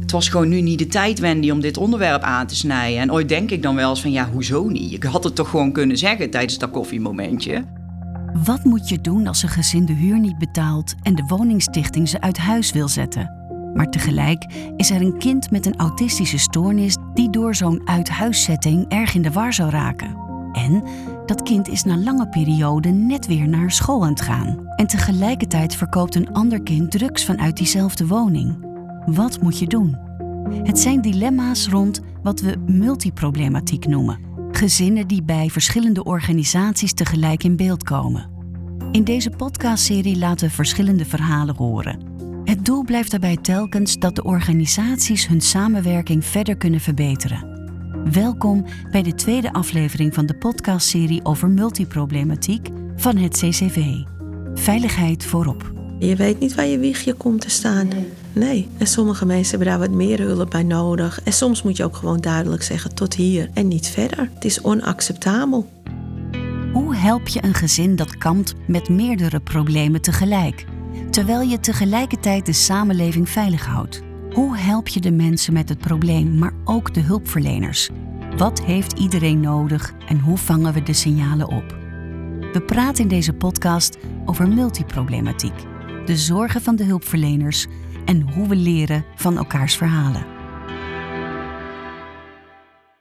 Het was gewoon nu niet de tijd, Wendy, om dit onderwerp aan te snijden. En ooit denk ik dan wel eens van, ja, hoezo niet? Ik had het toch gewoon kunnen zeggen tijdens dat koffiemomentje. Wat moet je doen als een gezin de huur niet betaalt en de woningstichting ze uit huis wil zetten? Maar tegelijk is er een kind met een autistische stoornis die door zo'n uithuiszetting erg in de war zou raken. En dat kind is na lange periode net weer naar school aan het gaan. En tegelijkertijd verkoopt een ander kind drugs vanuit diezelfde woning. Wat moet je doen? Het zijn dilemma's rond wat we multiproblematiek noemen. Gezinnen die bij verschillende organisaties tegelijk in beeld komen. In deze podcastserie laten we verschillende verhalen horen. Het doel blijft daarbij telkens dat de organisaties hun samenwerking verder kunnen verbeteren. Welkom bij de tweede aflevering van de podcastserie over multiproblematiek van het CCV. Veiligheid voorop. Je weet niet waar je wiegje komt te staan. Nee. En sommige mensen hebben daar wat meer hulp bij nodig. En soms moet je ook gewoon duidelijk zeggen tot hier en niet verder. Het is onacceptabel. Hoe help je een gezin dat kampt met meerdere problemen tegelijk, terwijl je tegelijkertijd de samenleving veilig houdt? Hoe help je de mensen met het probleem, maar ook de hulpverleners? Wat heeft iedereen nodig en hoe vangen we de signalen op? We praten in deze podcast over multiproblematiek, de zorgen van de hulpverleners en hoe we leren van elkaars verhalen.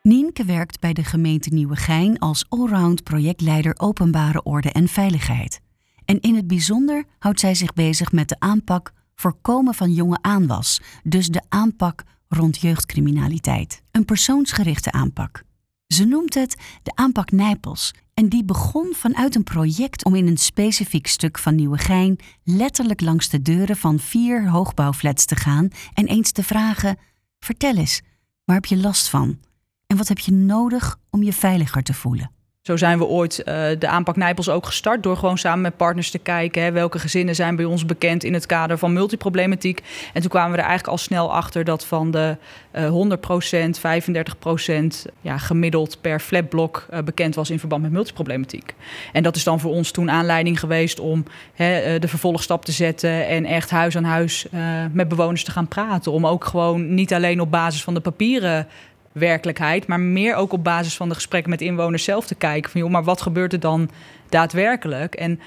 Nienke werkt bij de gemeente Nieuwegein als allround projectleider openbare orde en veiligheid. En in het bijzonder houdt zij zich bezig met de aanpak voorkomen van jonge aanwas, dus de aanpak rond jeugdcriminaliteit. Een persoonsgerichte aanpak. Ze noemt het de aanpak Nijpels en die begon vanuit een project om in een specifiek stuk van Nieuwegein letterlijk langs de deuren van vier hoogbouwflats te gaan en eens te vragen: Vertel eens, waar heb je last van? En wat heb je nodig om je veiliger te voelen? Zo zijn we ooit uh, de aanpak Nijpels ook gestart door gewoon samen met partners te kijken hè, welke gezinnen zijn bij ons bekend in het kader van multiproblematiek. En toen kwamen we er eigenlijk al snel achter dat van de uh, 100%, 35% ja, gemiddeld per flatblok uh, bekend was in verband met multiproblematiek. En dat is dan voor ons toen aanleiding geweest om hè, de vervolgstap te zetten en echt huis aan huis met bewoners te gaan praten. Om ook gewoon niet alleen op basis van de papieren werkelijkheid, maar meer ook op basis van de gesprekken met inwoners zelf te kijken van joh, maar wat gebeurt er dan daadwerkelijk en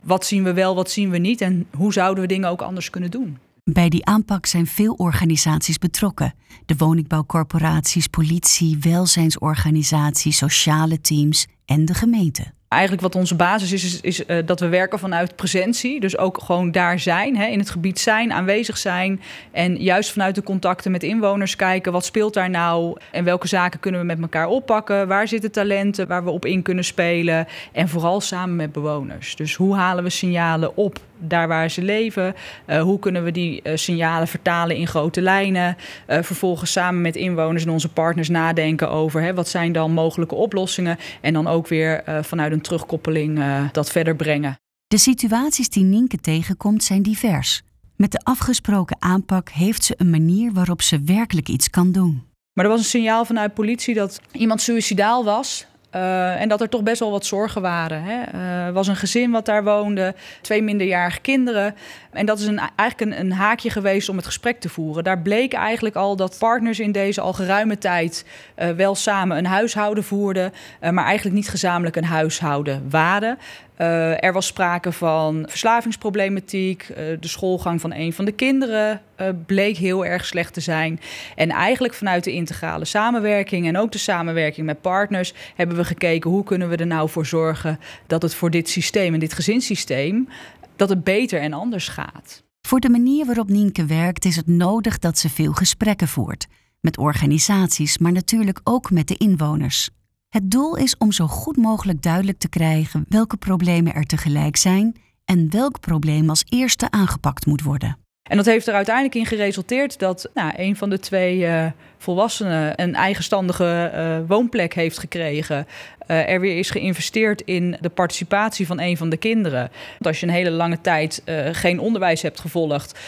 wat zien we wel, wat zien we niet en hoe zouden we dingen ook anders kunnen doen? Bij die aanpak zijn veel organisaties betrokken. De woningbouwcorporaties, politie, welzijnsorganisaties, sociale teams en de gemeente. Eigenlijk wat onze basis is, is, is uh, dat we werken vanuit presentie. Dus ook gewoon daar zijn, hè, in het gebied zijn, aanwezig zijn. En juist vanuit de contacten met inwoners kijken, wat speelt daar nou? En welke zaken kunnen we met elkaar oppakken? Waar zitten talenten waar we op in kunnen spelen? En vooral samen met bewoners. Dus hoe halen we signalen op daar waar ze leven? Uh, hoe kunnen we die uh, signalen vertalen in grote lijnen? Uh, vervolgens samen met inwoners en onze partners nadenken over hè, wat zijn dan mogelijke oplossingen. En dan ook weer vanuit een terugkoppeling dat verder brengen. De situaties die Nienke tegenkomt zijn divers. Met de afgesproken aanpak heeft ze een manier waarop ze werkelijk iets kan doen. Maar er was een signaal vanuit politie dat iemand suicidaal was. Uh, en dat er toch best wel wat zorgen waren. Er uh, was een gezin wat daar woonde, twee minderjarige kinderen. En dat is een, eigenlijk een, een, haakje geweest om het gesprek te voeren. Daar bleek eigenlijk al dat partners in deze al geruime tijd uh, wel samen een huishouden voerden, maar eigenlijk niet gezamenlijk een huishouden waren. Uh, er was sprake van verslavingsproblematiek. Uh, de schoolgang van een van de kinderen uh, bleek heel erg slecht te zijn. En eigenlijk vanuit de integrale samenwerking en ook de samenwerking met partners hebben we gekeken hoe kunnen we er nou voor zorgen dat het voor dit systeem en dit gezinssysteem dat het beter en anders gaat. Voor de manier waarop Nienke werkt is het nodig dat ze veel gesprekken voert met organisaties, maar natuurlijk ook met de inwoners. Het doel is om zo goed mogelijk duidelijk te krijgen welke problemen er tegelijk zijn en welk probleem als eerste aangepakt moet worden. En dat heeft er uiteindelijk in geresulteerd dat nou, een van de twee uh, volwassenen een eigenstandige uh, woonplek heeft gekregen. Uh, er weer is geïnvesteerd in de participatie van een van de kinderen. Want als je een hele lange tijd geen onderwijs hebt gevolgd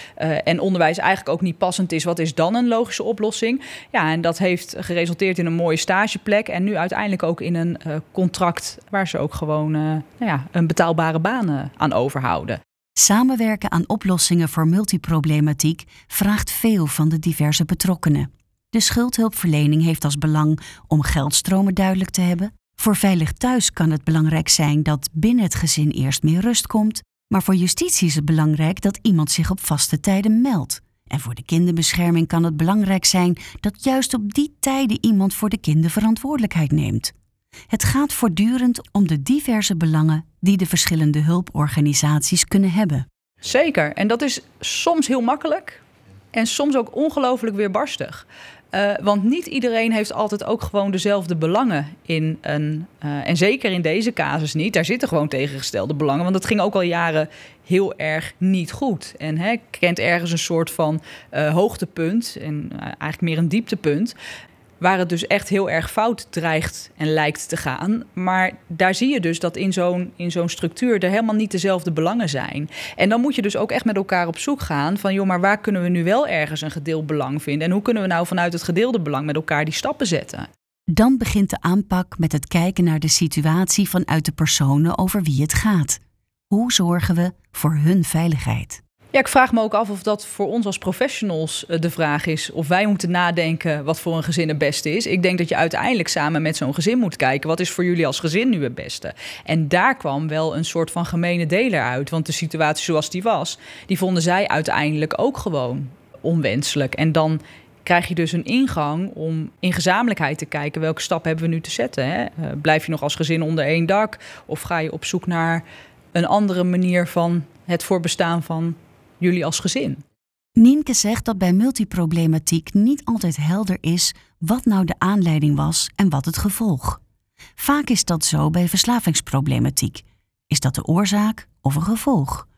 en onderwijs eigenlijk ook niet passend is, wat is dan een logische oplossing? Ja, en dat heeft geresulteerd in een mooie stageplek en nu uiteindelijk ook in een contract waar ze ook gewoon nou ja, een betaalbare baan aan overhouden. Samenwerken aan oplossingen voor multiproblematiek vraagt veel van de diverse betrokkenen. De schuldhulpverlening heeft als belang om geldstromen duidelijk te hebben. Voor veilig thuis kan het belangrijk zijn dat binnen het gezin eerst meer rust komt, maar voor justitie is het belangrijk dat iemand zich op vaste tijden meldt. En voor de kinderbescherming kan het belangrijk zijn dat juist op die tijden iemand voor de kinderverantwoordelijkheid neemt. Het gaat voortdurend om de diverse belangen die de verschillende hulporganisaties kunnen hebben. Zeker, en dat is soms heel makkelijk en soms ook ongelooflijk weerbarstig. Uh, want niet iedereen heeft altijd ook gewoon dezelfde belangen in een. Uh, en zeker in deze casus niet. Daar zitten gewoon tegengestelde belangen. Want dat ging ook al jaren heel erg niet goed. En hè, kent ergens een soort van uh, hoogtepunt. En eigenlijk meer een dieptepunt waar het dus echt heel erg fout dreigt en lijkt te gaan. Maar daar zie je dus dat in zo'n, in zo'n structuur er helemaal niet dezelfde belangen zijn. En dan moet je dus ook echt met elkaar op zoek gaan van, joh, maar waar kunnen we nu wel ergens een gedeeld belang vinden? En hoe kunnen we nou vanuit het gedeelde belang met elkaar die stappen zetten? Dan begint de aanpak met het kijken naar de situatie vanuit de personen over wie het gaat. Hoe zorgen we voor hun veiligheid? Ja, ik vraag me ook af of dat voor ons als professionals eh, de vraag is. Of wij moeten nadenken wat voor een gezin het beste is. Ik denk dat je uiteindelijk samen met zo'n gezin moet kijken. Wat is voor jullie als gezin nu het beste? En daar kwam wel een soort van gemene deler uit. Want de situatie zoals die was, die vonden zij uiteindelijk ook gewoon onwenselijk. En dan krijg je dus een ingang om in gezamenlijkheid te kijken welke stap hebben we nu te zetten. Hè? Eh, blijf je nog als gezin onder één dak? Of ga je op zoek naar een andere manier van het voorbestaan van jullie als gezin? Nienke zegt dat bij multiproblematiek niet altijd helder is wat nou de aanleiding was en wat het gevolg. Vaak is dat zo bij verslavingsproblematiek. Is dat de oorzaak of een gevolg?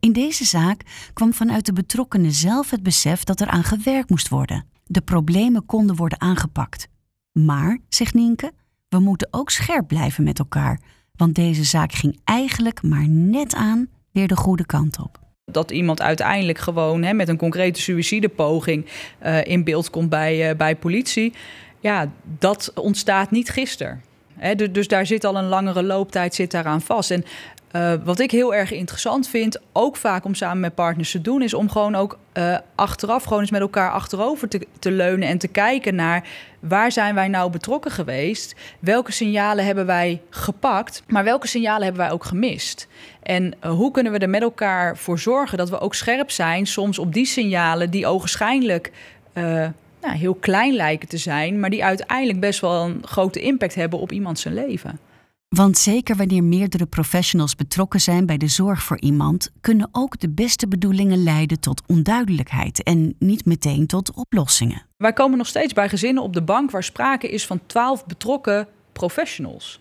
In deze zaak kwam vanuit de betrokkenen zelf het besef dat er aan gewerkt moest worden. De problemen konden worden aangepakt. Maar, zegt Nienke, we moeten ook scherp blijven met elkaar, want deze zaak ging eigenlijk maar net aan weer de goede kant op dat iemand uiteindelijk gewoon hè, met een concrete suïcidepoging uh, in beeld komt bij, uh, bij politie. Ja, dat ontstaat niet gisteren. Dus, dus daar zit al een langere looptijd zit daaraan vast. En uh, wat ik heel erg interessant vind, ook vaak om samen met partners te doen, is om gewoon ook uh, achteraf gewoon eens met elkaar achterover te, leunen en te kijken naar waar zijn wij nou betrokken geweest? Welke signalen hebben wij gepakt? Maar welke signalen hebben wij ook gemist? En uh, hoe kunnen we er met elkaar voor zorgen dat we ook scherp zijn, soms op die signalen die ogenschijnlijk nou, heel klein lijken te zijn, maar die uiteindelijk best wel een grote impact hebben op iemand zijn leven? Want zeker wanneer meerdere professionals betrokken zijn bij de zorg voor iemand, kunnen ook de beste bedoelingen leiden tot onduidelijkheid en niet meteen tot oplossingen. Wij komen nog steeds bij gezinnen op de bank waar sprake is van twaalf betrokken professionals.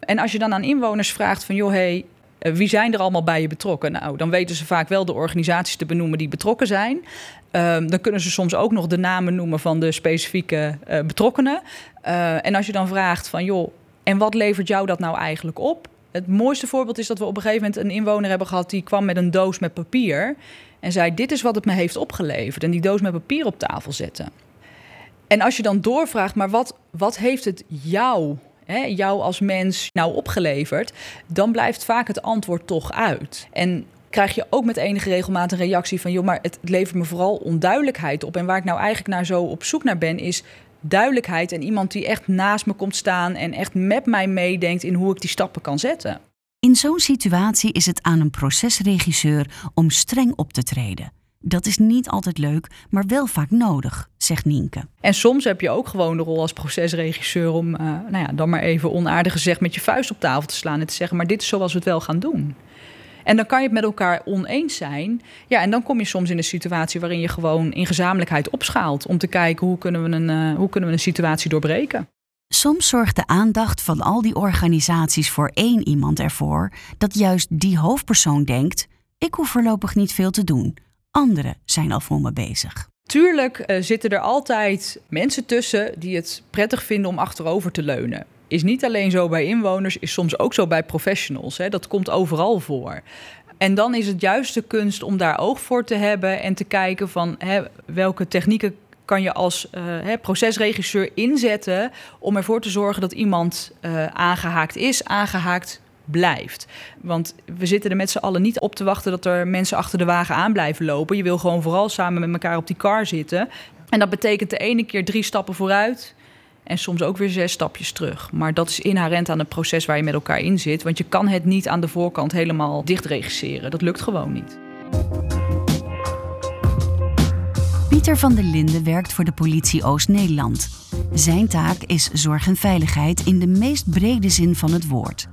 En als je dan aan inwoners vraagt van joh, hey, eh, wie zijn er allemaal bij je betrokken? Nou, dan weten ze vaak wel de organisaties te benoemen die betrokken zijn. Um, dan kunnen ze soms ook nog de namen noemen van de specifieke uh, betrokkenen. Uh, en als je dan vraagt van joh, en wat levert jou dat nou eigenlijk op? Het mooiste voorbeeld is dat we op een gegeven moment een inwoner hebben gehad die kwam met een doos met papier en zei: Dit is wat het me heeft opgeleverd. En die doos met papier op tafel zetten. En als je dan doorvraagt, maar wat, wat heeft het jou, hè, jou als mens, nou opgeleverd? Dan blijft vaak het antwoord toch uit. En krijg je ook met enige regelmaat een reactie van: joh, maar het levert me vooral onduidelijkheid op. En waar ik nou eigenlijk naar zo op zoek naar ben, is duidelijkheid en iemand die echt naast me komt staan en echt met mij meedenkt in hoe ik die stappen kan zetten. In zo'n situatie is het aan een procesregisseur om streng op te treden. Dat is niet altijd leuk, maar wel vaak nodig, zegt Nienke. En soms heb je ook gewoon de rol als procesregisseur om, uh, nou ja, dan maar even onaardig gezegd, met je vuist op tafel te slaan en te zeggen: maar dit is zoals we het wel gaan doen. En dan kan je het met elkaar oneens zijn. Ja, en dan kom je soms in een situatie waarin je gewoon in gezamenlijkheid opschaalt. Om te kijken hoe kunnen we een, uh, hoe kunnen we een situatie doorbreken. Soms zorgt de aandacht van al die organisaties voor één iemand ervoor dat juist die hoofdpersoon denkt: ik hoef voorlopig niet veel te doen. Anderen zijn al voor me bezig. Tuurlijk uh, zitten er altijd mensen tussen die het prettig vinden om achterover te leunen is niet alleen zo bij inwoners, is soms ook zo bij professionals. Hè. Dat komt overal voor. En dan is het juist de kunst om daar oog voor te hebben en te kijken van hè, welke technieken kan je als uh, hè, procesregisseur inzetten om ervoor te zorgen dat iemand uh, aangehaakt is, aangehaakt blijft. Want we zitten er met z'n allen niet op te wachten dat er mensen achter de wagen aan blijven lopen. Je wil gewoon vooral samen met elkaar op die car zitten. En dat betekent de ene keer drie stappen vooruit en soms ook weer zes stapjes terug. Maar dat is inherent aan het proces waar je met elkaar in zit. Want je kan het niet aan de voorkant helemaal dichtregisseren. Dat lukt gewoon niet. Pieter van der Linden werkt voor de politie Oost-Nederland. Zijn taak is zorg en veiligheid in de meest brede zin van het woord.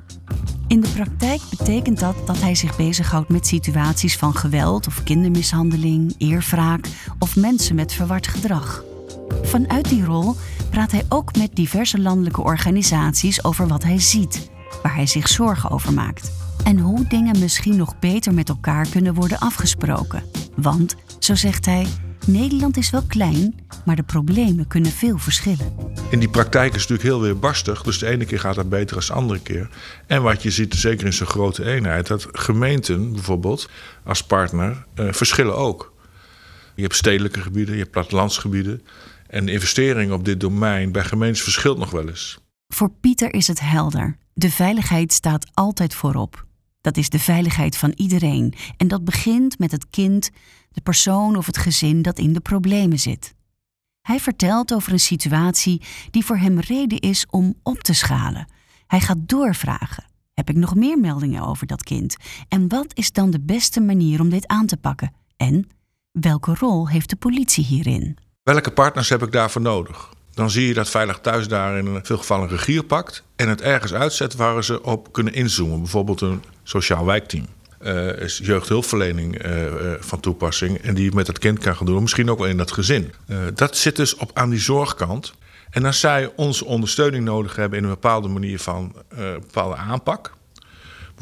In de praktijk betekent dat dat hij zich bezighoudt met situaties van geweld of kindermishandeling, eerwraak of mensen met verward gedrag. Vanuit die rol praat hij ook met diverse landelijke organisaties over wat hij ziet, waar hij zich zorgen over maakt en hoe dingen misschien nog beter met elkaar kunnen worden afgesproken. Want, zo zegt hij, Nederland is wel klein, maar de problemen kunnen veel verschillen. In die praktijk is het natuurlijk heel weerbarstig. Dus de ene keer gaat het beter dan de andere keer. En wat je ziet, zeker in zo'n grote eenheid, dat gemeenten bijvoorbeeld als partner eh, verschillen ook. Je hebt stedelijke gebieden, je hebt plattelandsgebieden. En de investering op dit domein bij gemeentes verschilt nog wel eens. Voor Pieter is het helder. De veiligheid staat altijd voorop. Dat is de veiligheid van iedereen. En dat begint met het kind, de persoon of het gezin dat in de problemen zit. Hij vertelt over een situatie die voor hem reden is om op te schalen. Hij gaat doorvragen. Heb ik nog meer meldingen over dat kind? En wat is dan de beste manier om dit aan te pakken? En welke rol heeft de politie hierin? Welke partners heb ik daarvoor nodig? Dan zie je dat Veilig Thuis daar in veel gevallen een regier pakt en het ergens uitzet waar ze op kunnen inzoomen. Bijvoorbeeld een sociaal wijkteam. Uh, is jeugdhulpverlening uh, uh, van toepassing en die met het kind kan gaan doen, misschien ook wel in dat gezin. dat zit dus op aan die zorgkant. En als zij onze ondersteuning nodig hebben in een bepaalde manier van bepaalde aanpak,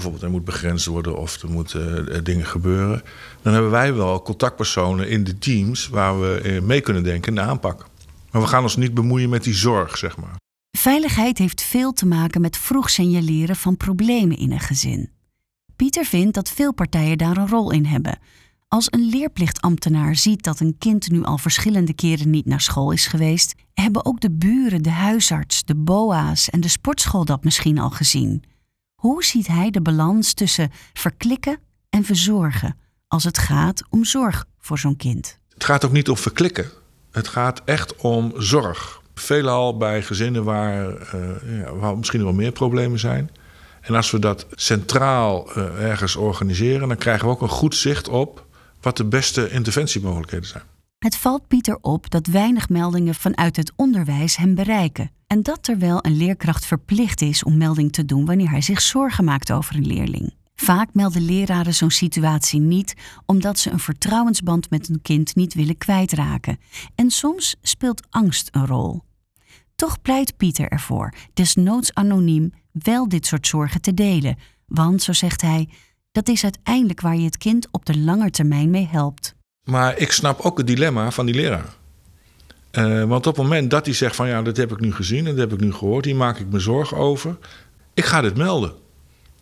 bijvoorbeeld er moet begrensd worden of er moeten dingen gebeuren, dan hebben wij wel contactpersonen in de teams waar we mee kunnen denken in de aanpak. Maar we gaan ons niet bemoeien met die zorg, zeg maar. Veiligheid heeft veel te maken met vroeg signaleren van problemen in een gezin. Pieter vindt dat veel partijen daar een rol in hebben. Als een leerplichtambtenaar ziet dat een kind nu al verschillende keren niet naar school is geweest, hebben ook de buren, de huisarts, de BOA's en de sportschool dat misschien al gezien. Hoe ziet hij de balans tussen verklikken en verzorgen als het gaat om zorg voor zo'n kind? Het gaat ook niet om verklikken. Het gaat echt om zorg. Veelal bij gezinnen waar, uh, ja, waar misschien wel meer problemen zijn. En als we dat centraal uh, ergens organiseren, dan krijgen we ook een goed zicht op wat de beste interventiemogelijkheden zijn. Het valt Pieter op dat weinig meldingen vanuit het onderwijs hem bereiken. En dat terwijl een leerkracht verplicht is om melding te doen wanneer hij zich zorgen maakt over een leerling. Vaak melden leraren zo'n situatie niet omdat ze een vertrouwensband met een kind niet willen kwijtraken. En soms speelt angst een rol. Toch pleit Pieter ervoor, desnoods anoniem, wel dit soort zorgen te delen. Want, zo zegt hij, dat is uiteindelijk waar je het kind op de lange termijn mee helpt. Maar ik snap ook het dilemma van die leraar. Uh, want op het moment dat hij zegt van ja, dat heb ik nu gezien en dat heb ik nu gehoord, hier maak ik me zorgen over. Ik ga dit melden.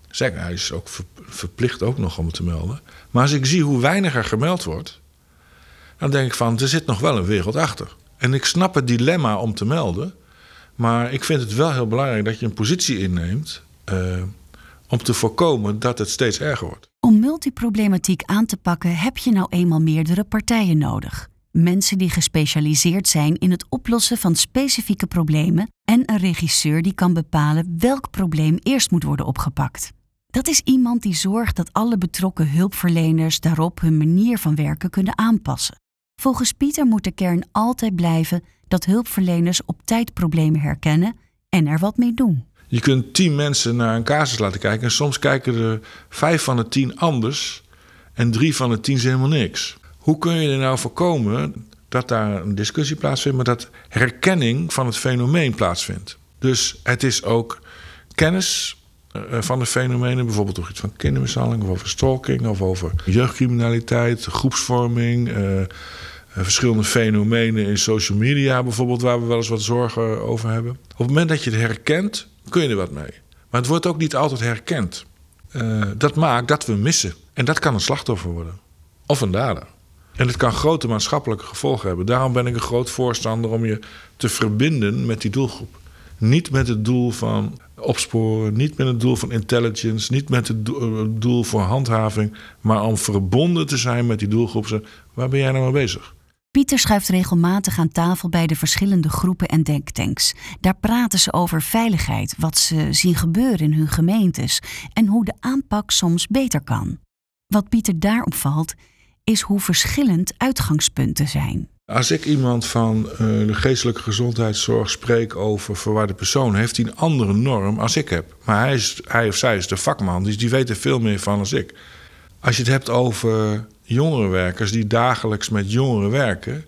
Zeg, hij is ook verplicht ook nog om het te melden. Maar als ik zie hoe weinig er gemeld wordt, dan denk ik van er zit nog wel een wereld achter. En ik snap het dilemma om te melden, maar ik vind het wel heel belangrijk dat je een positie inneemt uh, om te voorkomen dat het steeds erger wordt. Om multiproblematiek aan te pakken heb je nou eenmaal meerdere partijen nodig. Mensen die gespecialiseerd zijn in het oplossen van specifieke problemen en een regisseur die kan bepalen welk probleem eerst moet worden opgepakt. Dat is iemand die zorgt dat alle betrokken hulpverleners daarop hun manier van werken kunnen aanpassen. Volgens Pieter moet de kern altijd blijven dat hulpverleners op tijd problemen herkennen en er wat mee doen. Je kunt tien mensen naar een casus laten kijken en soms kijken er vijf van de tien anders en drie van de tien zijn helemaal niks. Hoe kun je er nou voorkomen dat daar een discussie plaatsvindt, maar dat herkenning van het fenomeen plaatsvindt? Dus het is ook kennis eh, van de fenomenen, bijvoorbeeld toch iets van kindermishandeling of over stalking of over jeugdcriminaliteit, groepsvorming, uh, verschillende fenomenen in social media bijvoorbeeld, waar we wel eens wat zorgen over hebben. Op het moment dat je het herkent, kun je er wat mee. Maar het wordt ook niet altijd herkend. Dat maakt dat we missen. En dat kan een slachtoffer worden. Of een dader. En het kan grote maatschappelijke gevolgen hebben. Daarom ben ik een groot voorstander om je te verbinden met die doelgroep. Niet met het doel van opsporen, niet met het doel van intelligence, niet met het doel voor handhaving, maar om verbonden te zijn met die doelgroep. Waar ben jij nou mee bezig? Pieter schuift regelmatig aan tafel bij de verschillende groepen en denktanks. Daar praten ze over veiligheid, wat ze zien gebeuren in hun gemeentes en hoe de aanpak soms beter kan. Wat Pieter daar opvalt, is hoe verschillend uitgangspunten zijn. Als ik iemand van uh, de geestelijke gezondheidszorg spreek over verwarde persoon, heeft hij een andere norm als ik heb. Maar hij, is, hij of zij is de vakman, dus die weet er veel meer van als ik. Als je het hebt over jongerenwerkers die dagelijks met jongeren werken,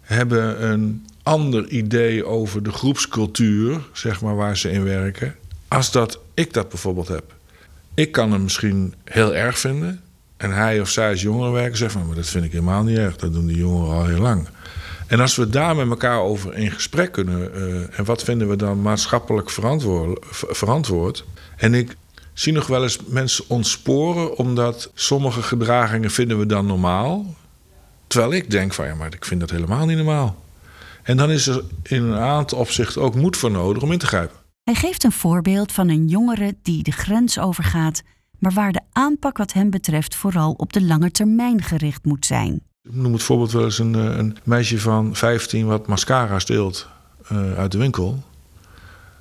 hebben een ander idee over de groepscultuur, zeg maar, waar ze in werken, als dat ik dat bijvoorbeeld heb. Ik kan hem misschien heel erg vinden. En hij of zij als jongerenwerker zegt van, maar dat vind ik helemaal niet erg. Dat doen die jongeren al heel lang. En als we daar met elkaar over in gesprek kunnen... Uh, en wat vinden we dan maatschappelijk verantwoord, verantwoord... en ik zie nog wel eens mensen ontsporen... omdat sommige gedragingen vinden we dan normaal... terwijl ik denk van, ja, maar ik vind dat helemaal niet normaal. En dan is er in een aantal opzichten ook moed voor nodig om in te grijpen. Hij geeft een voorbeeld van een jongere die de grens overgaat maar waar de aanpak wat hem betreft vooral op de lange termijn gericht moet zijn. Ik noem het voorbeeld wel eens een, eh, een meisje van 15 wat mascara steelt uh, uit de winkel.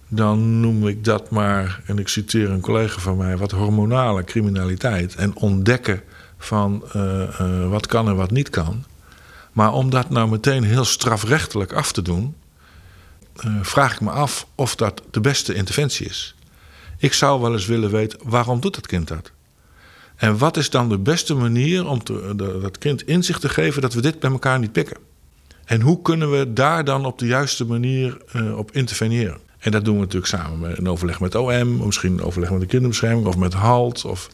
Dan noem ik dat maar, en ik citeer een collega van mij, wat hormonale criminaliteit. En ontdekken van uh, wat kan en wat niet kan. Maar om dat nou meteen heel strafrechtelijk af te doen, vraag ik me af of dat de beste interventie is. Ik zou wel eens willen weten, waarom doet dat kind dat? En wat is dan de beste manier om te, dat kind inzicht te geven dat we dit bij elkaar niet pikken? En hoe kunnen we daar dan op de juiste manier uh, op interveneren? En dat doen we natuurlijk samen met een overleg met OM, misschien een overleg met de kinderbescherming of met HALT of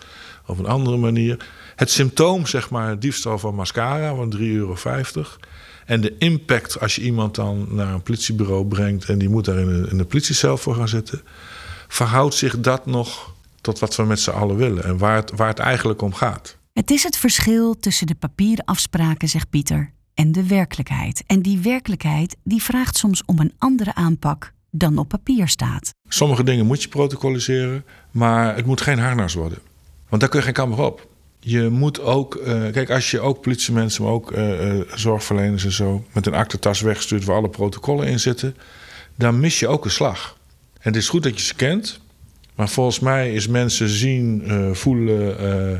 op een andere manier. Het symptoom, zeg maar, diefstal van mascara van 3,50 euro. En de impact als je iemand dan naar een politiebureau brengt en die moet daar in de, in de politiecel voor gaan zitten verhoudt zich dat nog tot wat we met z'n allen willen en waar het, waar het eigenlijk om gaat? Het is het verschil tussen de papieren afspraken, zegt Pieter, en de werkelijkheid. En die werkelijkheid die vraagt soms om een andere aanpak dan op papier staat. Sommige dingen moet je protocoliseren, maar het moet geen harnas worden. Want daar kun je geen kamer op. Je moet ook, uh, kijk, als je ook politiemensen, maar ook uh, uh, zorgverleners en zo met een aktentas wegstuurt waar alle protocollen in zitten, dan mis je ook een slag. Het is goed dat je ze kent. Maar volgens mij is mensen zien, uh, voelen, uh,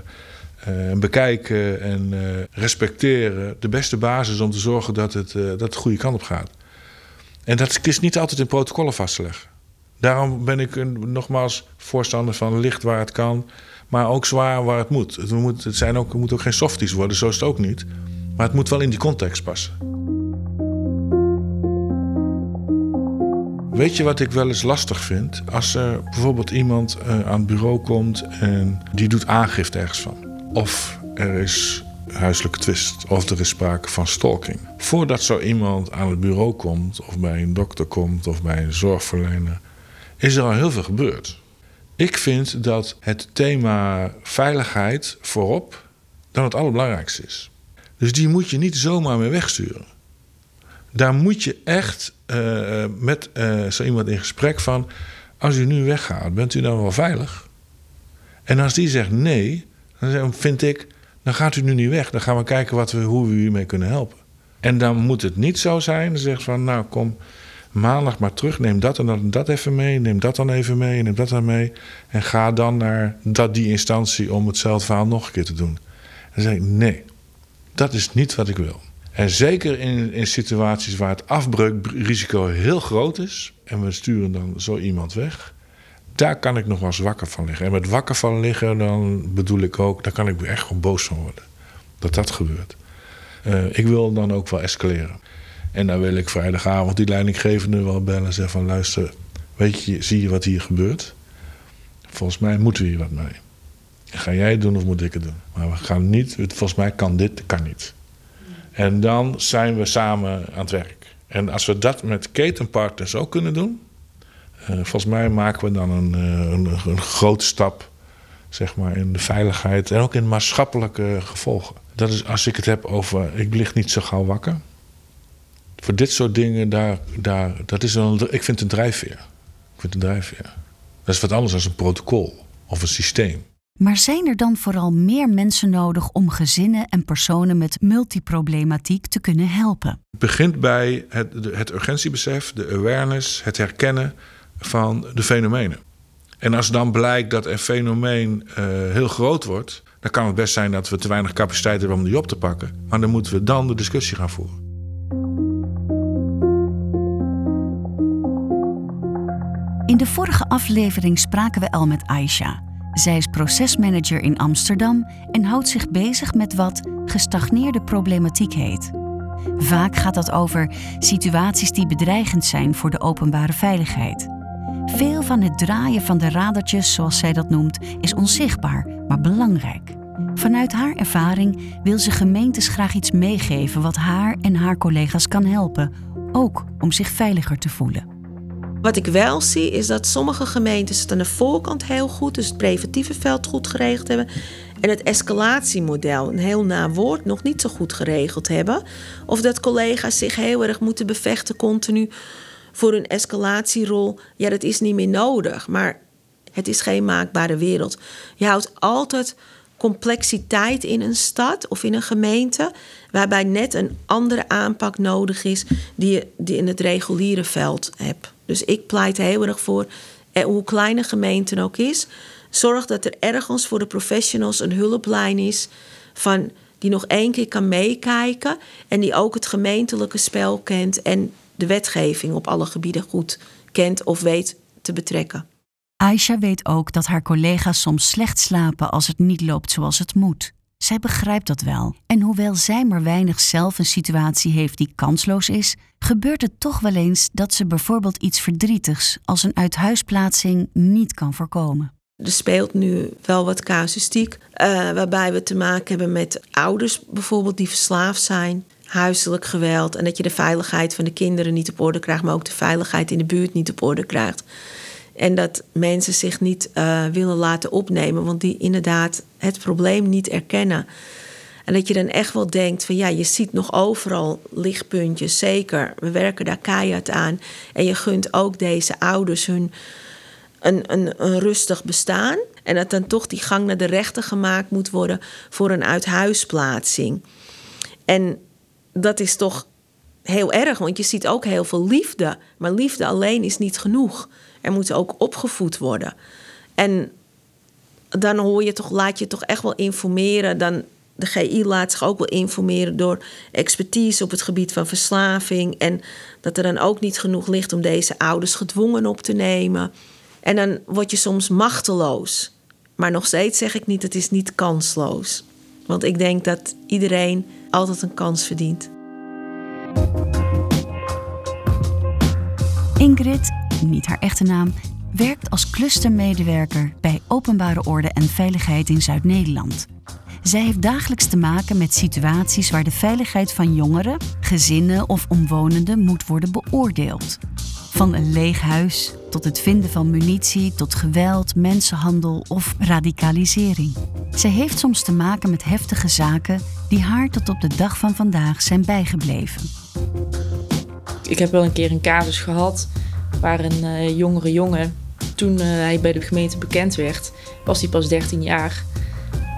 uh, bekijken en respecteren de beste basis om te zorgen dat het, dat de goede kant op gaat. En dat is niet altijd in protocollen vast te leggen. Daarom ben ik een, nogmaals voorstander van licht waar het kan, maar ook zwaar waar het moet. Het, moet, het, zijn ook, het moet ook geen softies worden, zo is het ook niet. Maar het moet wel in die context passen. Weet je wat ik wel eens lastig vind? Als er bijvoorbeeld iemand uh, aan het bureau komt en die doet aangifte ergens van. Of er is huiselijke twist of er is sprake van stalking. Voordat zo iemand aan het bureau komt of bij een dokter komt of bij een zorgverlener, is er al heel veel gebeurd. Ik vind dat het thema veiligheid voorop dan het allerbelangrijkste is. Dus die moet je niet zomaar meer wegsturen daar moet je echt uh, met uh, zo iemand in gesprek van... als u nu weggaat, bent u dan wel veilig? En als die zegt nee, dan vind ik... dan gaat u nu niet weg. Dan gaan we kijken wat we, hoe we u mee kunnen helpen. En dan moet het niet zo zijn, dan zegt van... nou, kom maandag maar terug, neem dat en dat, dat even mee... neem dat dan even mee, neem dat dan mee... en ga dan naar dat, die instantie om hetzelfde verhaal nog een keer te doen. Dan zeg ik, nee, dat is niet wat ik wil. En zeker in, in situaties waar het afbreukrisico heel groot is en we sturen dan zo iemand weg, daar kan ik nog wel eens wakker van liggen. En met wakker van liggen, dan bedoel ik ook, daar kan ik echt gewoon boos van worden. Dat dat gebeurt. Uh, ik wil dan ook wel escaleren. En dan wil ik vrijdagavond die leidinggevende wel bellen en zeggen van luister, weet je, zie je wat hier gebeurt? Volgens mij moeten we hier wat mee. Ga jij het doen of moet ik het doen? Maar we gaan niet, volgens mij kan dit, kan niet. En dan zijn we samen aan het werk. En als we dat met ketenpartners ook kunnen doen, uh, volgens mij maken we dan een, uh, een, een, grote stap zeg maar, in de veiligheid en ook in maatschappelijke gevolgen. Dat is als ik het heb over ik lig niet zo gauw wakker. Voor dit soort dingen, daar, daar, dat is een, ik vind het een drijfveer. met de drijfveer. Dat is wat anders dan een protocol of een systeem. Maar zijn er dan vooral meer mensen nodig om gezinnen en personen met multiproblematiek te kunnen helpen? Het begint bij het, het urgentiebesef, de awareness, het herkennen van de fenomenen. En als dan blijkt dat een fenomeen uh, heel groot wordt, dan kan het best zijn dat we te weinig capaciteit hebben om die op te pakken. Maar dan moeten we dan de discussie gaan voeren. In de vorige aflevering spraken we al met Aisha. Zij is procesmanager in Amsterdam en houdt zich bezig met wat gestagneerde problematiek heet. Vaak gaat dat over situaties die bedreigend zijn voor de openbare veiligheid. Veel van het draaien van de radertjes, zoals zij dat noemt, is onzichtbaar, maar belangrijk. Vanuit haar ervaring wil ze gemeentes graag iets meegeven wat haar en haar collega's kan helpen, ook om zich veiliger te voelen. Wat ik wel zie is dat sommige gemeentes het aan de voorkant heel goed, dus het preventieve veld goed geregeld hebben. En het escalatiemodel, een heel na woord, nog niet zo goed geregeld hebben. Of dat collega's zich heel erg moeten bevechten continu voor hun escalatierol. Ja, dat is niet meer nodig, maar het is geen maakbare wereld. Je houdt altijd complexiteit in een stad of in een gemeente, waarbij net een andere aanpak nodig is die je die in het reguliere veld hebt. Dus ik pleit heel erg voor, eh, hoe klein een gemeente ook is, zorg dat er ergens voor de professionals een hulplijn is van die nog één keer kan meekijken en die ook het gemeentelijke spel kent en de wetgeving op alle gebieden goed kent of weet te betrekken. Aisha weet ook dat haar collega's soms slecht slapen als het niet loopt zoals het moet. Zij begrijpt dat wel. En hoewel zij maar weinig zelf een situatie heeft die kansloos is, gebeurt het toch wel eens dat ze bijvoorbeeld iets verdrietigs als een uithuisplaatsing niet kan voorkomen. Er speelt nu wel wat casuïstiek, uh, waarbij we te maken hebben met ouders bijvoorbeeld die verslaafd zijn, huiselijk geweld en dat je de veiligheid van de kinderen niet op orde krijgt, maar ook de veiligheid in de buurt niet op orde krijgt. En dat mensen zich niet uh, willen laten opnemen, want die inderdaad het probleem niet erkennen. En dat je dan echt wel denkt van ja, je ziet nog overal lichtpuntjes, zeker. We werken daar keihard aan. En je gunt ook deze ouders hun een, een, een rustig bestaan. En dat dan toch die gang naar de rechter gemaakt moet worden voor een uithuisplaatsing. En dat is toch heel erg, want je ziet ook heel veel liefde. Maar liefde alleen is niet genoeg. Er moet ook opgevoed worden. En dan hoor je toch, laat je toch echt wel informeren. Dan, de GI laat zich ook wel informeren door expertise op het gebied van verslaving. En dat er dan ook niet genoeg ligt om deze ouders gedwongen op te nemen. En dan word je soms machteloos. Maar nog steeds zeg ik niet, het is niet kansloos. Want ik denk dat iedereen altijd een kans verdient. Ingrid, niet haar echte naam, werkt als clustermedewerker bij Openbare Orde en Veiligheid in Zuid-Nederland. Zij heeft dagelijks te maken met situaties waar de veiligheid van jongeren, gezinnen of omwonenden moet worden beoordeeld. Van een leeg huis tot het vinden van munitie, tot geweld, mensenhandel of radicalisering. Zij heeft soms te maken met heftige zaken die haar tot op de dag van vandaag zijn bijgebleven. Ik heb wel een keer een casus gehad waar een uh, jongere jongen, toen uh, hij bij de gemeente bekend werd, was hij pas 13 jaar.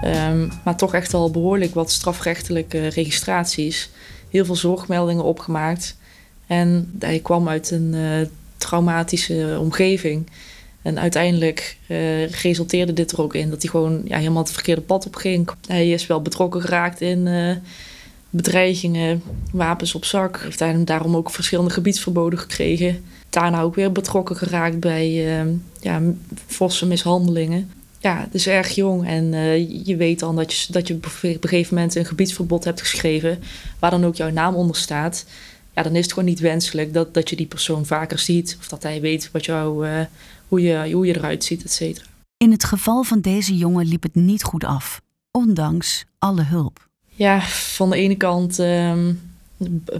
Um, maar toch echt al behoorlijk wat strafrechtelijke registraties. Heel veel zorgmeldingen opgemaakt. En hij kwam uit een uh, traumatische omgeving. En uiteindelijk resulteerde dit er ook in dat hij gewoon ja, helemaal het verkeerde pad op ging. Hij is wel betrokken geraakt in bedreigingen, wapens op zak. Heeft hij daarom ook verschillende gebiedsverboden gekregen. Daarna ook weer betrokken geraakt bij uh, ja, forse mishandelingen. Ja, het is erg jong en je weet dan dat je, dat je op een gegeven moment een gebiedsverbod hebt geschreven, waar dan ook jouw naam onder staat ja, dan is het gewoon niet wenselijk dat, dat je die persoon vaker ziet. Of dat hij weet wat jou, uh, hoe, je, hoe je eruit ziet, et cetera. In het geval van deze jongen liep het niet goed af, ondanks alle hulp. Ja, van de ene kant uh,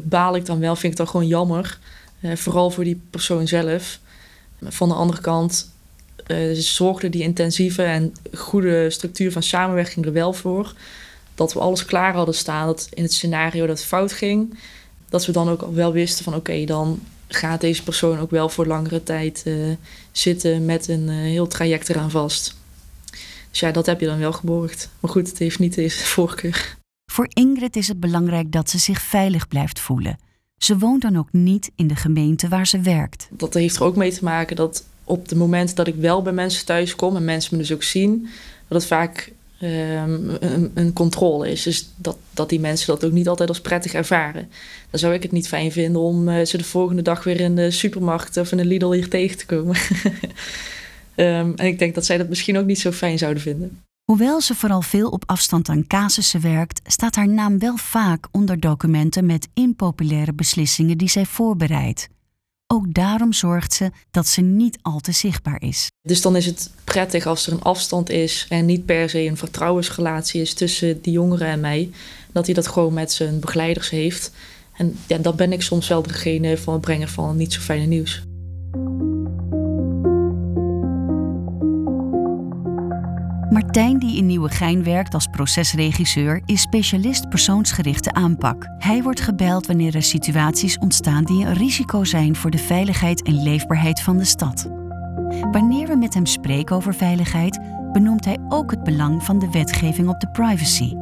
baal ik dan wel, vind ik dat gewoon jammer. Uh, vooral voor die persoon zelf. Van de andere kant uh, zorgde die intensieve en goede structuur van samenwerking er wel voor. Dat we alles klaar hadden staan dat in het scenario dat fout ging dat we dan ook wel wisten van oké, dan gaat deze persoon ook wel voor langere tijd uh, zitten met een heel traject eraan vast. Dus ja, dat heb je dan wel geborgd. Maar goed, het heeft niet deze voorkeur. Voor Ingrid is het belangrijk dat ze zich veilig blijft voelen. Ze woont dan ook niet in de gemeente waar ze werkt. Dat heeft er ook mee te maken dat op het moment dat ik wel bij mensen thuis kom en mensen me dus ook zien, dat het vaak um, een, controle is. Dus dat, dat die mensen dat ook niet altijd als prettig ervaren. Dan zou ik het niet fijn vinden om uh, ze de volgende dag weer in de supermarkt of in de Lidl hier tegen te komen. um, en ik denk dat zij dat misschien ook niet zo fijn zouden vinden. Hoewel ze vooral veel op afstand aan casussen werkt, staat haar naam wel vaak onder documenten met impopulaire beslissingen die zij voorbereidt. Ook daarom zorgt ze dat ze niet al te zichtbaar is. Dus dan is het prettig als er een afstand is en niet per se een vertrouwensrelatie is tussen die jongere en mij, dat hij dat gewoon met zijn begeleiders heeft. En ja, dan ben ik soms wel degene van het brengen van niet zo fijne nieuws. Martijn, die in Nieuwegein werkt als procesregisseur, is specialist persoonsgerichte aanpak. Hij wordt gebeld wanneer er situaties ontstaan die een risico zijn voor de veiligheid en leefbaarheid van de stad. Wanneer we met hem spreken over veiligheid, benoemt hij ook het belang van de wetgeving op de privacy.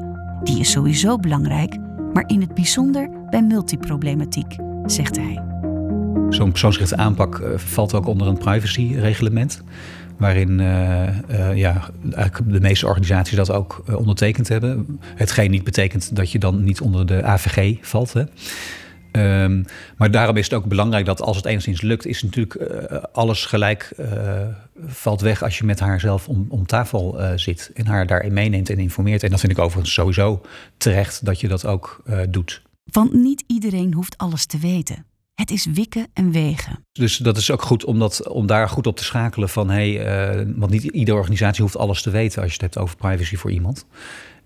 Die is sowieso belangrijk, maar in het bijzonder bij multiproblematiek, zegt hij. Zo'n persoonsgerichte aanpak eh, valt ook onder een privacyreglement waarin uh, uh, ja, de meeste organisaties dat ook uh, ondertekend hebben. Hetgeen niet betekent dat je dan niet onder de AVG valt. Hè. Um, maar daarom is het ook belangrijk dat als het enigszins lukt, is natuurlijk alles gelijk valt weg als je met haar zelf om, om tafel zit en haar daarin meeneemt en informeert. En dat vind ik overigens sowieso terecht dat je dat ook doet. Want niet iedereen hoeft alles te weten. Het is wikken en wegen. Dus dat is ook goed om, dat, om daar goed op te schakelen van hey, uh, want niet iedere organisatie hoeft alles te weten als je het hebt over privacy voor iemand.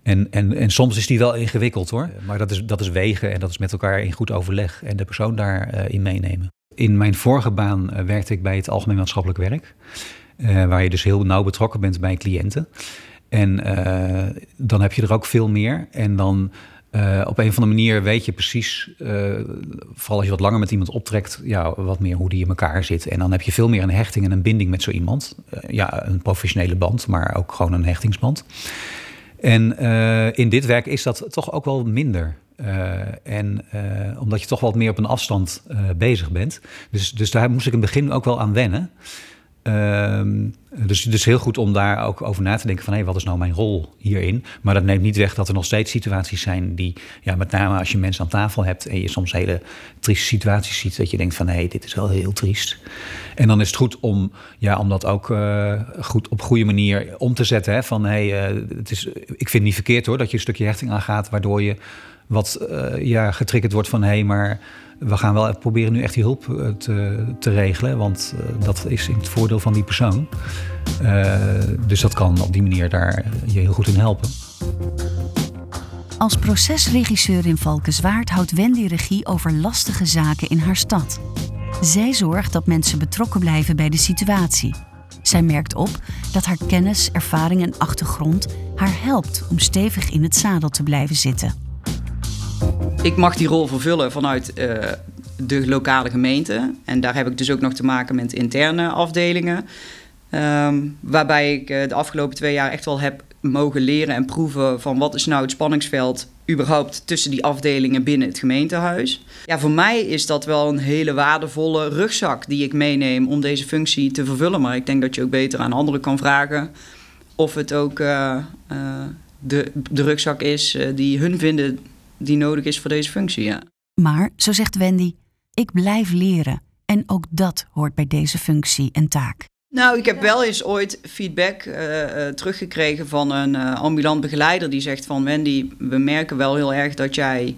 En, en, en soms is die wel ingewikkeld hoor. Maar dat is, dat is wegen en dat is met elkaar in goed overleg en de persoon daarin uh, in meenemen. In mijn vorige baan uh, werkte ik bij het Algemeen Maatschappelijk Werk. waar je dus heel nauw betrokken bent bij cliënten. En dan heb je er ook veel meer. En dan uh, op een of andere manier weet je precies, uh, vooral als je wat langer met iemand optrekt, ja, wat meer hoe die in elkaar zit. En dan heb je veel meer een hechting en een binding met zo iemand. Uh, ja, een professionele band, maar ook gewoon een hechtingsband. En in dit werk is dat toch ook wel minder. en omdat je toch wat meer op een afstand bezig bent. Dus, dus daar moest ik in het begin ook wel aan wennen. Ehm, dus, dus heel goed om daar ook over na te denken van hé, wat is nou mijn rol hierin? Maar dat neemt niet weg dat er nog steeds situaties zijn die, ja, met name als je mensen aan tafel hebt en je soms hele trieste situaties ziet, dat je denkt van hé, dit is wel heel triest. En dan is het goed om, ja, om dat ook uh, goed, op goede manier om te zetten. Hè, van hé, uh, het is, ik vind het niet verkeerd hoor, dat je een stukje hechting aangaat, waardoor je wat uh, ja, getriggerd wordt van hé, maar we gaan wel proberen nu echt die hulp eh, te, te regelen, want uh, dat is in het voordeel van die persoon. Uh, dus dat kan op die manier daar je heel goed in helpen. Als procesregisseur in Valkenswaard houdt Wendy regie over lastige zaken in haar stad. Zij zorgt dat mensen betrokken blijven bij de situatie. Zij merkt op dat haar kennis, ervaring en achtergrond haar helpt om stevig in het zadel te blijven zitten. Ik mag die rol vervullen vanuit uh, de lokale gemeente. En daar heb ik dus ook nog te maken met interne afdelingen. Um, waarbij ik uh, de afgelopen twee jaar echt wel heb mogen leren en proeven van wat is nou het spanningsveld überhaupt tussen die afdelingen binnen het gemeentehuis. Ja, voor mij is dat wel een hele waardevolle rugzak die ik meeneem om deze functie te vervullen. Maar ik denk dat je ook beter aan anderen kan vragen of het ook uh, de, de rugzak is die hun vinden die nodig is voor deze functie. Ja. Maar, zo zegt Wendy, ik blijf leren. En ook dat hoort bij deze functie en taak. Nou, ik heb wel eens ooit feedback uh, uh, teruggekregen van een uh, ambulant begeleider die zegt van Wendy, we merken wel heel erg dat jij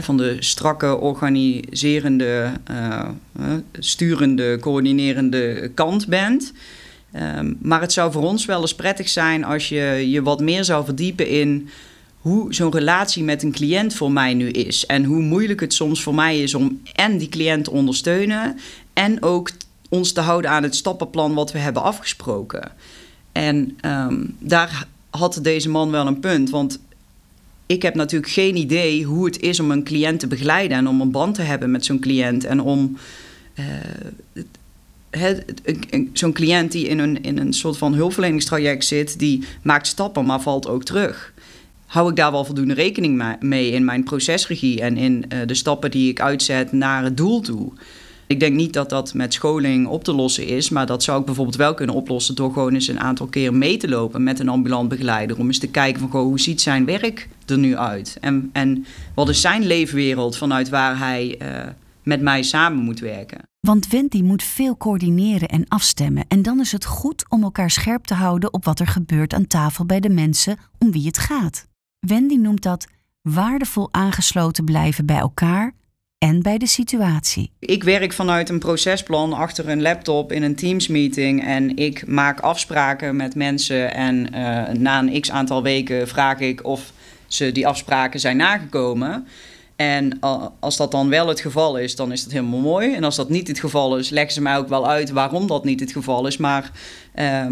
van de strakke, organiserende, sturende, coördinerende kant bent. Um, maar het zou voor ons wel eens prettig zijn als je je wat meer zou verdiepen in hoe zo'n relatie met een cliënt voor mij nu is. En hoe moeilijk het soms voor mij is om en die cliënt te ondersteunen en ook ons te houden aan het stappenplan wat we hebben afgesproken. En um, daar had deze man wel een punt, want ik heb natuurlijk geen idee hoe het is om een cliënt te begeleiden en om een band te hebben met zo'n cliënt en om uh, zo'n cliënt die in een, in een soort van hulpverleningstraject zit, die maakt stappen, maar valt ook terug. Hou ik daar wel voldoende rekening mee in mijn procesregie en in uh, de stappen die ik uitzet naar het doel toe? Ik denk niet dat dat met scholing op te lossen is, maar dat zou ik bijvoorbeeld wel kunnen oplossen door gewoon eens een aantal keer mee te lopen met een ambulant begeleider. Om eens te kijken van goh, hoe ziet zijn werk er nu uit? En, en wat is zijn leefwereld vanuit waar hij uh, met mij samen moet werken? Want Wendy moet veel coördineren en afstemmen. En dan is het goed om elkaar scherp te houden op wat er gebeurt aan tafel bij de mensen om wie het gaat. Wendy noemt dat waardevol aangesloten blijven bij elkaar en bij de situatie. Ik werk vanuit een procesplan achter een laptop in een Teams-meeting en ik maak afspraken met mensen. En uh, na een x aantal weken vraag ik of ze die afspraken zijn nagekomen. En als dat dan wel het geval is, dan is dat helemaal mooi. En als dat niet het geval is, leggen ze mij ook wel uit waarom dat niet het geval is. Maar uh,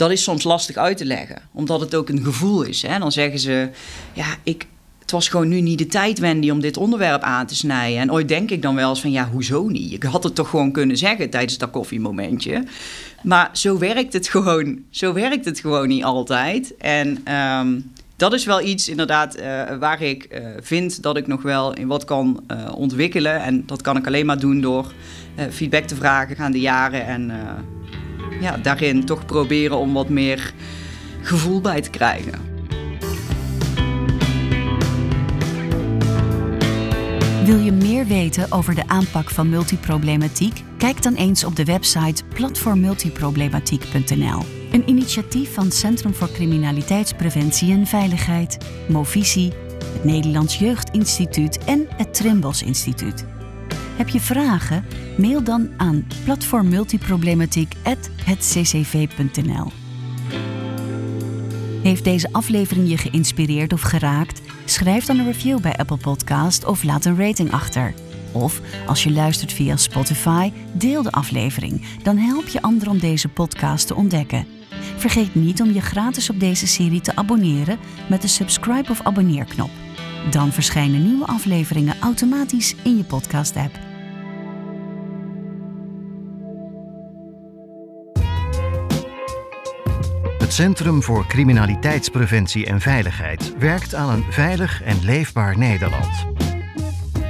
dat is soms lastig uit te leggen, omdat het ook een gevoel is. Hè? Dan zeggen ze, ja, ik, het was gewoon nu niet de tijd, Wendy, om dit onderwerp aan te snijden. En ooit denk ik dan wel eens van, ja, hoezo niet? Ik had het toch gewoon kunnen zeggen tijdens dat koffiemomentje. Maar zo werkt het gewoon, zo werkt het gewoon niet altijd. En um, dat is wel iets inderdaad uh, waar ik uh, vind dat ik nog wel in wat kan uh, ontwikkelen. En dat kan ik alleen maar doen door feedback te vragen gaan de jaren. En ja, daarin toch proberen om wat meer gevoel bij te krijgen. Wil je meer weten over de aanpak van multiproblematiek? Kijk dan eens op de website platformmultiproblematiek.nl. Een initiatief van Centrum voor Criminaliteitspreventie en Veiligheid, Movisie, het Nederlands Jeugdinstituut en het Trimbos Instituut. Heb je vragen? Mail dan aan platformmultiproblematiek.ccv.nl. Heeft deze aflevering je geïnspireerd of geraakt? Schrijf dan een review bij Apple Podcast of laat een rating achter. Of als je luistert via Spotify, deel de aflevering. Dan help je anderen om deze podcast te ontdekken. Vergeet niet om je gratis op deze serie te abonneren met de subscribe of abonneerknop. Dan verschijnen nieuwe afleveringen automatisch in je podcast-app. Centrum voor Criminaliteitspreventie en Veiligheid werkt aan een veilig en leefbaar Nederland.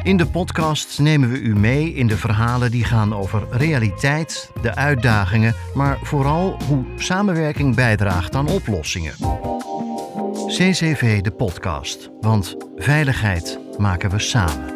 In de podcast nemen we u mee in de verhalen die gaan over realiteit, de uitdagingen, maar vooral hoe samenwerking bijdraagt aan oplossingen. CCV de podcast, want veiligheid maken we samen.